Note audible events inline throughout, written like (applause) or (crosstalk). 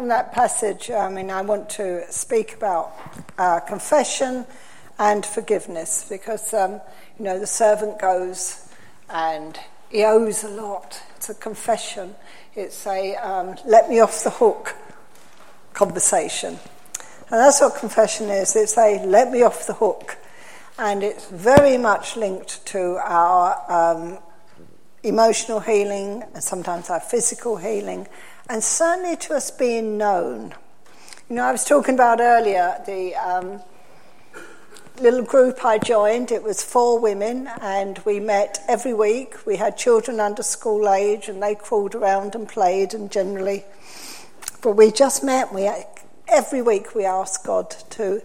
from that passage, I mean, I want to speak about uh, confession and forgiveness because, um, you know, the servant goes and he owes a lot. It's a confession, it's a um, let me off the hook conversation. And that's what confession is it's a let me off the hook. And it's very much linked to our um, emotional healing and sometimes our physical healing, and certainly to us being known. You know, I was talking about earlier the um, little group I joined. It was four women, and we met every week. We had children under school age, and they crawled around and played, and generally, but we just met. We every week we asked God to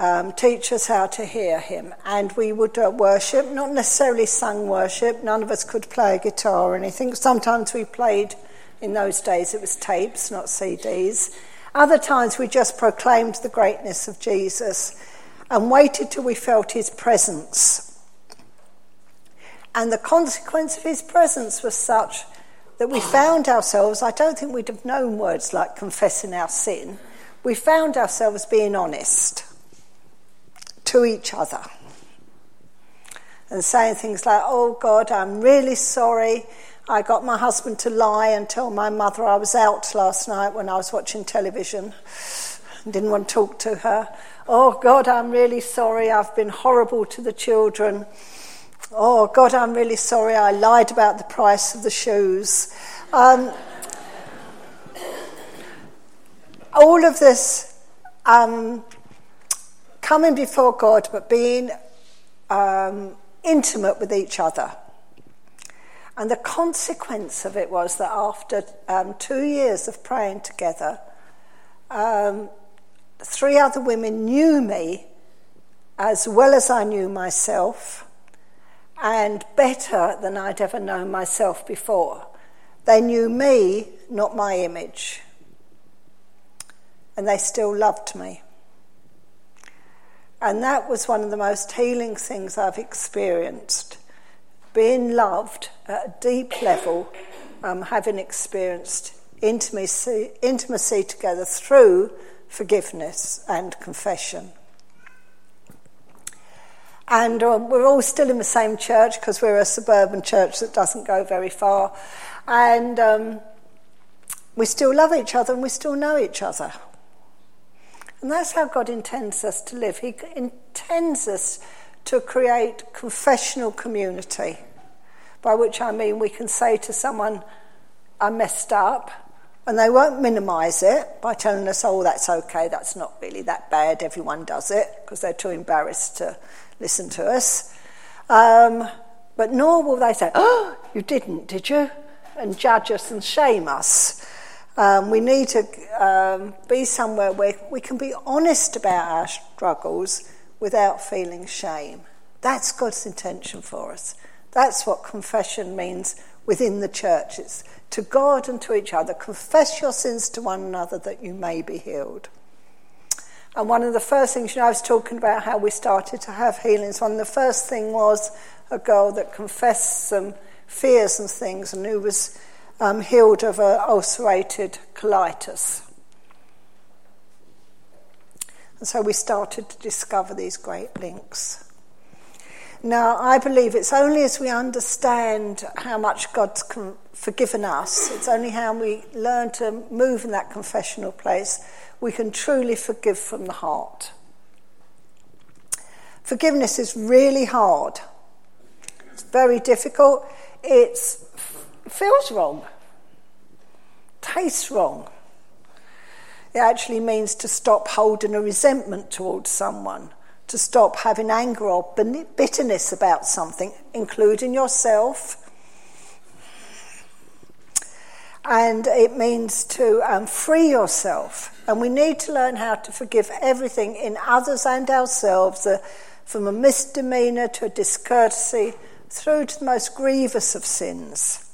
um, teach us how to hear Him. And we would uh, worship, not necessarily sung worship. None of us could play a guitar or anything. Sometimes we played, in those days, it was tapes, not CDs. Other times we just proclaimed the greatness of Jesus and waited till we felt His presence. And the consequence of His presence was such that we found ourselves, I don't think we'd have known words like confessing our sin, we found ourselves being honest to each other and saying things like, Oh God, I'm really sorry. I got my husband to lie and tell my mother I was out last night when I was watching television and didn't want to talk to her. Oh God, I'm really sorry. I've been horrible to the children. Oh God, I'm really sorry. I lied about the price of the shoes. Um, all of this um, coming before God, but being um, intimate with each other. And the consequence of it was that after um, two years of praying together, um, three other women knew me as well as I knew myself, and better than I'd ever known myself before. They knew me, not my image, and they still loved me. And that was one of the most healing things I've experienced. Being loved at a deep level, um, having experienced intimacy, intimacy together through forgiveness and confession. And uh, we're all still in the same church because we're a suburban church that doesn't go very far. And um, we still love each other and we still know each other. And that's how God intends us to live. He intends us to create confessional community, by which I mean we can say to someone, I messed up, and they won't minimise it by telling us, oh, that's okay, that's not really that bad, everyone does it, because they're too embarrassed to listen to us. Um, but nor will they say, oh, you didn't, did you? And judge us and shame us. Um, we need to um, be somewhere where we can be honest about our struggles without feeling shame. That's God's intention for us. That's what confession means within the church. It's to God and to each other. Confess your sins to one another that you may be healed. And one of the first things, you know, I was talking about how we started to have healings. One of the first thing was a girl that confessed some fears and things and who was um, healed of an ulcerated colitis. And so we started to discover these great links. Now, I believe it's only as we understand how much God's con- forgiven us, it's only how we learn to move in that confessional place, we can truly forgive from the heart. Forgiveness is really hard, it's very difficult, it's feels wrong, tastes wrong. It actually means to stop holding a resentment towards someone, to stop having anger or bitterness about something, including yourself. And it means to um, free yourself. And we need to learn how to forgive everything in others and ourselves, uh, from a misdemeanor to a discourtesy, through to the most grievous of sins.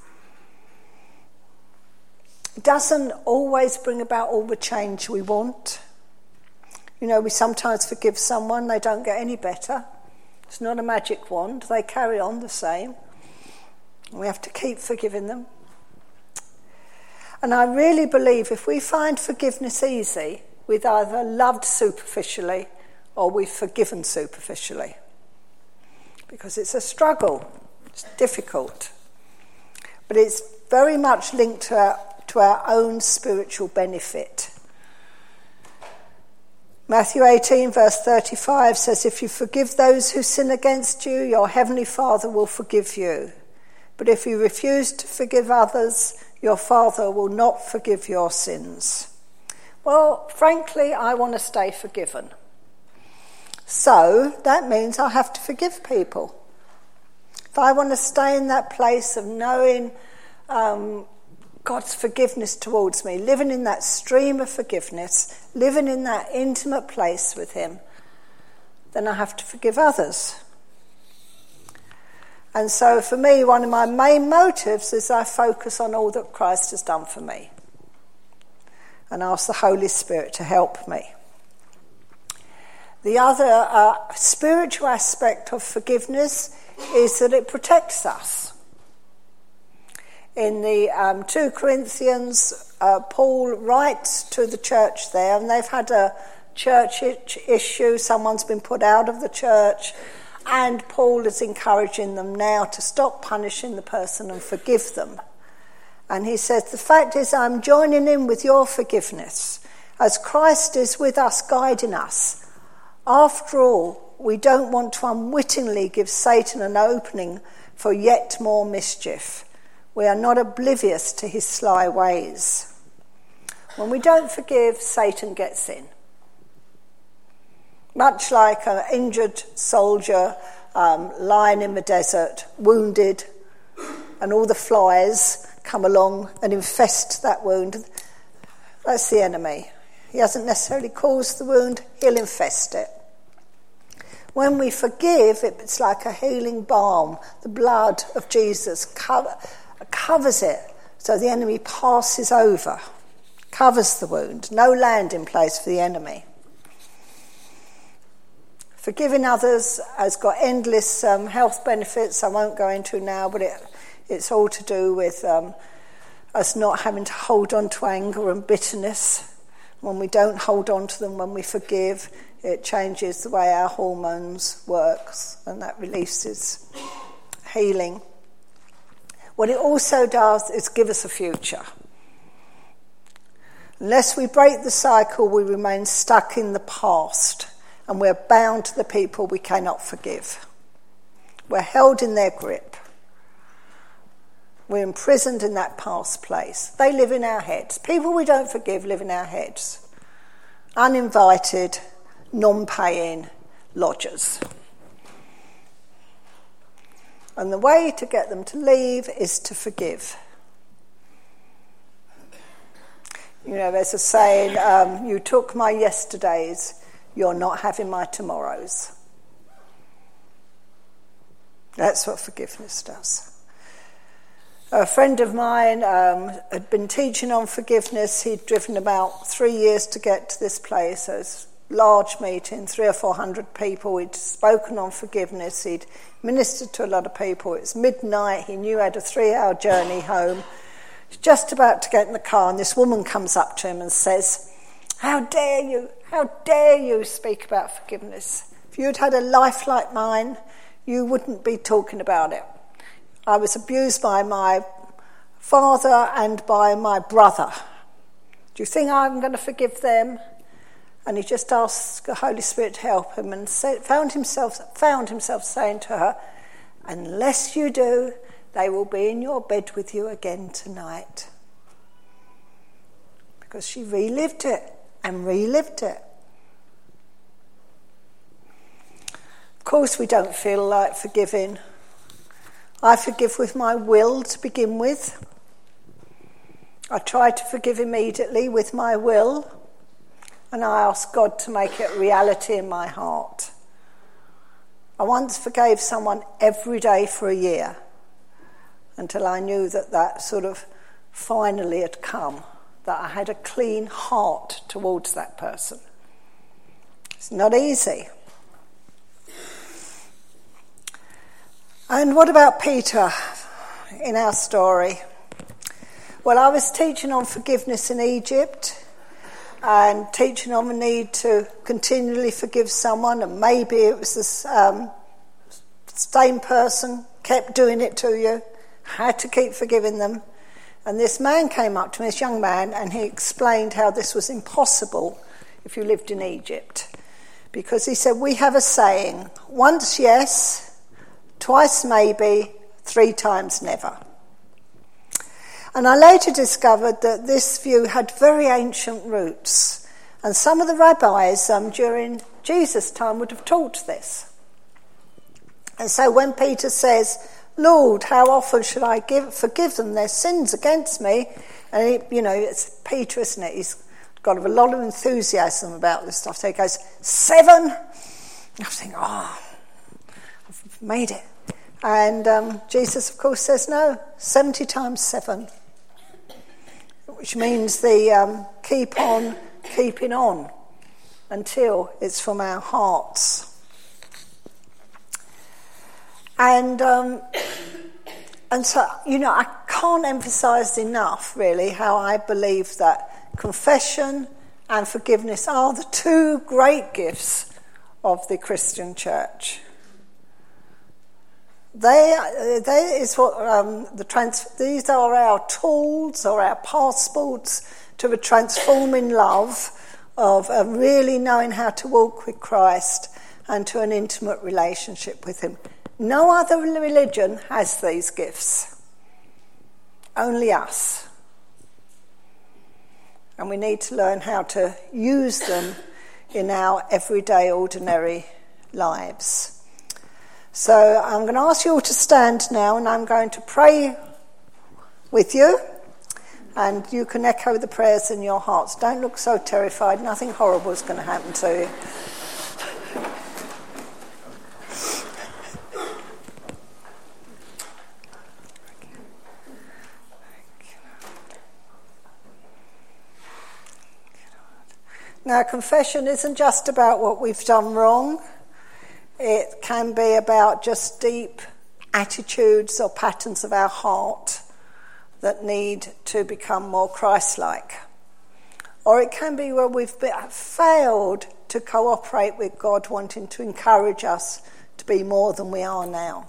Doesn't always bring about all the change we want. You know, we sometimes forgive someone, they don't get any better. It's not a magic wand, they carry on the same. We have to keep forgiving them. And I really believe if we find forgiveness easy, we've either loved superficially or we've forgiven superficially. Because it's a struggle, it's difficult. But it's very much linked to our, to our own spiritual benefit. Matthew 18, verse 35 says, If you forgive those who sin against you, your heavenly Father will forgive you. But if you refuse to forgive others, your Father will not forgive your sins. Well, frankly, I want to stay forgiven. So that means I have to forgive people. If I want to stay in that place of knowing um, God's forgiveness towards me, living in that stream of forgiveness, living in that intimate place with Him, then I have to forgive others. And so for me, one of my main motives is I focus on all that Christ has done for me and ask the Holy Spirit to help me. The other uh, spiritual aspect of forgiveness is that it protects us. In the um, 2 Corinthians, uh, Paul writes to the church there, and they've had a church issue, someone's been put out of the church and Paul is encouraging them now to stop punishing the person and forgive them. And he says, The fact is, I'm joining in with your forgiveness as Christ is with us, guiding us. After all, we don't want to unwittingly give Satan an opening for yet more mischief. We are not oblivious to his sly ways. When we don't forgive, Satan gets in much like an injured soldier um, lying in the desert, wounded, and all the flies come along and infest that wound. That's the enemy. He hasn't necessarily caused the wound, he'll infest it. When we forgive, it's like a healing balm. The blood of Jesus cover, covers it so the enemy passes over, covers the wound. No landing place for the enemy. Forgiving others has got endless um, health benefits I won't go into now, but it, it's all to do with um, us not having to hold on to anger and bitterness. When we don't hold on to them, when we forgive, it changes the way our hormones works, and that releases healing. What it also does is give us a future. Unless we break the cycle, we remain stuck in the past and we're bound to the people we cannot forgive. We're held in their grip. We're imprisoned in that past place. They live in our heads. People we don't forgive live in our heads. Uninvited, non paying lodgers. And the way to get them to leave is to forgive. You know, there's a saying, um, you took my yesterdays, you're not having my tomorrows. That's what forgiveness does. A friend of mine um, had been teaching on forgiveness. He'd driven about three years to get to this place. It was large meeting, three or four hundred people. He'd spoken on forgiveness. He'd ministered to a lot of people. It was midnight. He knew he had a three hour journey home. He's just about to get in the car, and this woman comes up to him and says, How dare you? How dare you speak about forgiveness? If you'd had a life like mine, you wouldn't be talking about it. I was abused by my father and by my brother. Do you think I'm going to forgive them? And he just asked the Holy Spirit to help him and found himself, found himself saying to her, Unless you do, they will be in your bed with you again tonight. Because she relived it and relived it. Of course, we don't feel like forgiving. I forgive with my will to begin with. I try to forgive immediately with my will, and I ask God to make it reality in my heart. I once forgave someone every day for a year until I knew that that sort of finally had come that I had a clean heart towards that person. It's not easy. And what about Peter in our story? Well, I was teaching on forgiveness in Egypt and teaching on the need to continually forgive someone, and maybe it was this um, same person kept doing it to you, had to keep forgiving them. And this man came up to me, this young man, and he explained how this was impossible if you lived in Egypt. Because he said, We have a saying once yes, twice maybe, three times never. And I later discovered that this view had very ancient roots. And some of the rabbis um, during Jesus' time would have taught this. And so when Peter says, Lord, how often should I give, forgive them their sins against me? And, he, you know, it's Peter, isn't it? He's got a lot of enthusiasm about this stuff. So he goes, Seven? I think, oh, I've made it. And um, Jesus, of course, says, No, 70 times seven which means the um, keep on keeping on until it's from our hearts. And um, and so you know I can't emphasise enough really how I believe that confession and forgiveness are the two great gifts of the Christian church. They, they is what um, the trans, these are our tools or our passports to a transforming love of uh, really knowing how to walk with Christ and to an intimate relationship with Him. No other religion has these gifts, only us. And we need to learn how to use them in our everyday, ordinary lives. So I'm going to ask you all to stand now and I'm going to pray with you. And you can echo the prayers in your hearts. Don't look so terrified. Nothing horrible is going to happen to you. Now, confession isn't just about what we've done wrong. It can be about just deep attitudes or patterns of our heart that need to become more Christ like. Or it can be where we've failed to cooperate with God, wanting to encourage us to be more than we are now.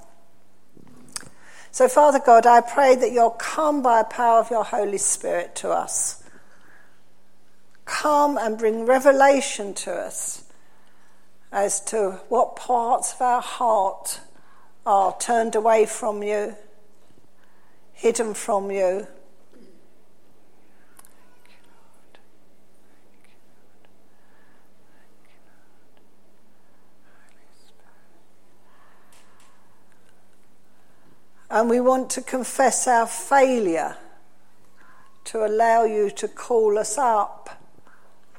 So, Father God, I pray that you'll come by the power of your Holy Spirit to us. Come and bring revelation to us as to what parts of our heart are turned away from you, hidden from you. And we want to confess our failure to allow you to call us up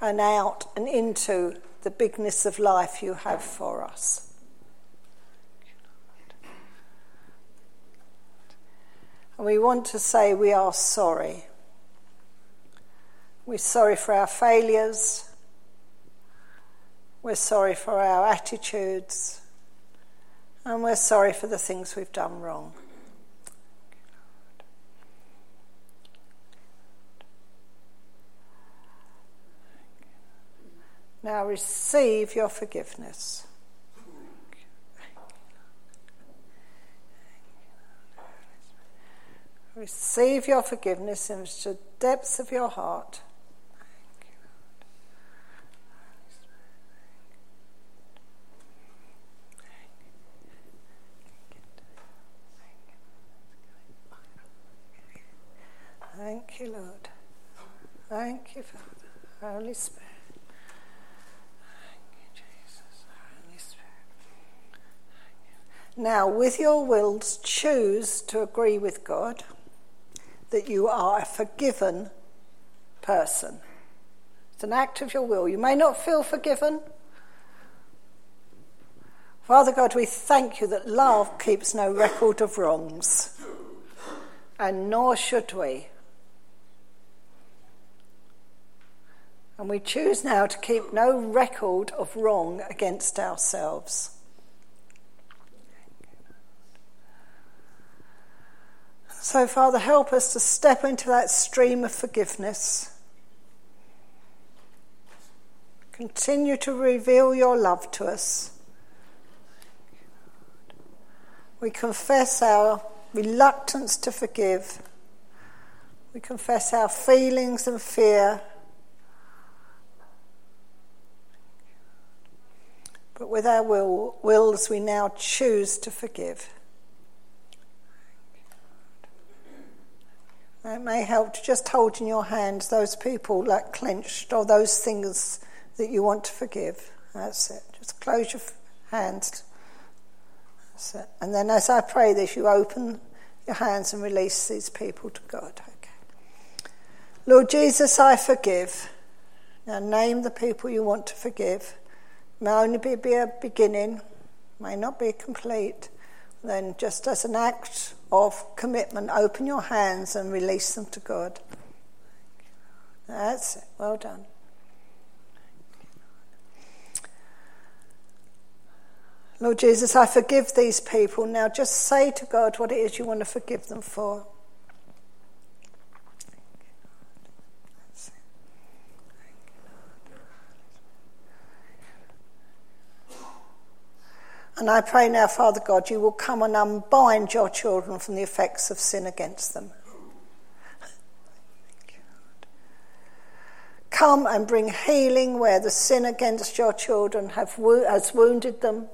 and out and into the bigness of life you have for us. And we want to say we are sorry. We're sorry for our failures. We're sorry for our attitudes. And we're sorry for the things we've done wrong. Now receive your forgiveness. Receive your forgiveness into the depths of your heart. Thank you, Lord. Thank you, Father. Holy Spirit. Now, with your wills, choose to agree with God that you are a forgiven person. It's an act of your will. You may not feel forgiven. Father God, we thank you that love keeps no record of wrongs, and nor should we. And we choose now to keep no record of wrong against ourselves. So, Father, help us to step into that stream of forgiveness. Continue to reveal your love to us. We confess our reluctance to forgive. We confess our feelings and fear. But with our will, wills, we now choose to forgive. It may help to just hold in your hands those people like clenched or those things that you want to forgive. That's it. Just close your hands. That's it. And then as I pray this, you open your hands and release these people to God. Okay. Lord Jesus, I forgive. Now name the people you want to forgive. May only be, be a beginning, may not be complete. Then, just as an act of commitment, open your hands and release them to God. That's it. Well done. Lord Jesus, I forgive these people. Now just say to God what it is you want to forgive them for. And I pray now, Father God, you will come and unbind your children from the effects of sin against them. Come and bring healing where the sin against your children have, has wounded them.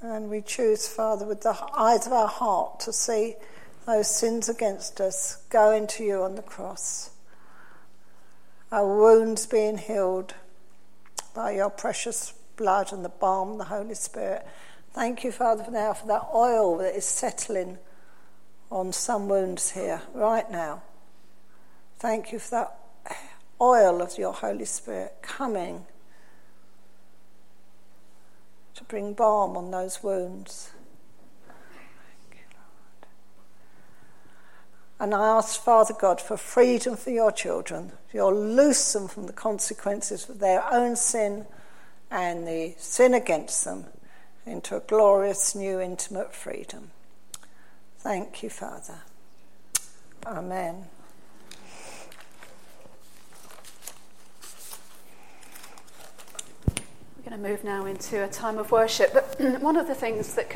And we choose, Father, with the eyes of our heart to see those sins against us going to you on the cross. Our wounds being healed by your precious blood and the balm, the Holy Spirit. Thank you, Father, for now for that oil that is settling on some wounds here right now. Thank you for that oil of your Holy Spirit coming to bring balm on those wounds. And I ask, Father God, for freedom for your children. You'll loose them from the consequences of their own sin and the sin against them into a glorious new intimate freedom. Thank you, Father. Amen. We're going to move now into a time of worship. But (clears throat) one of the things that can